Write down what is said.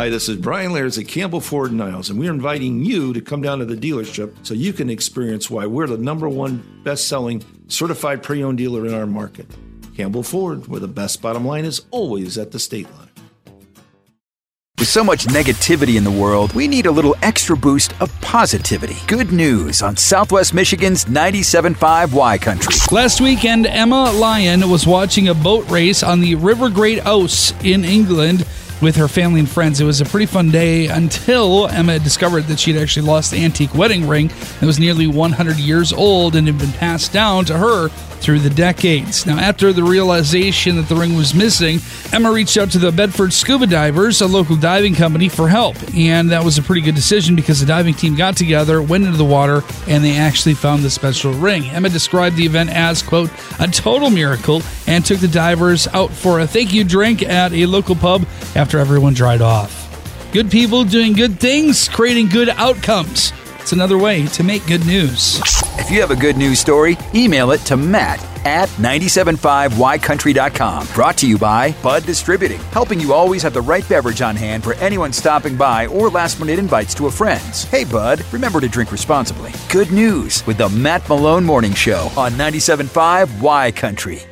Hi, this is Brian Lairs at Campbell Ford Niles, and we're inviting you to come down to the dealership so you can experience why we're the number one best selling certified pre owned dealer in our market. Campbell Ford, where the best bottom line is always at the state line. With so much negativity in the world, we need a little extra boost of positivity. Good news on Southwest Michigan's 97.5 Y Country. Last weekend, Emma Lyon was watching a boat race on the River Great Ouse in England with her family and friends. It was a pretty fun day until Emma discovered that she'd actually lost the antique wedding ring that was nearly 100 years old and had been passed down to her through the decades. Now, after the realization that the ring was missing, Emma reached out to the Bedford Scuba Divers, a local diving company, for help. And that was a pretty good decision because the diving team got together, went into the water, and they actually found the special ring. Emma described the event as, quote, a total miracle and took the divers out for a thank you drink at a local pub after everyone dried off. Good people doing good things, creating good outcomes. It's another way to make good news. If you have a good news story, email it to Matt at 975ycountry.com. Brought to you by Bud Distributing, helping you always have the right beverage on hand for anyone stopping by or last minute invites to a friend's. Hey, Bud, remember to drink responsibly. Good news with the Matt Malone Morning Show on 975 Y Country.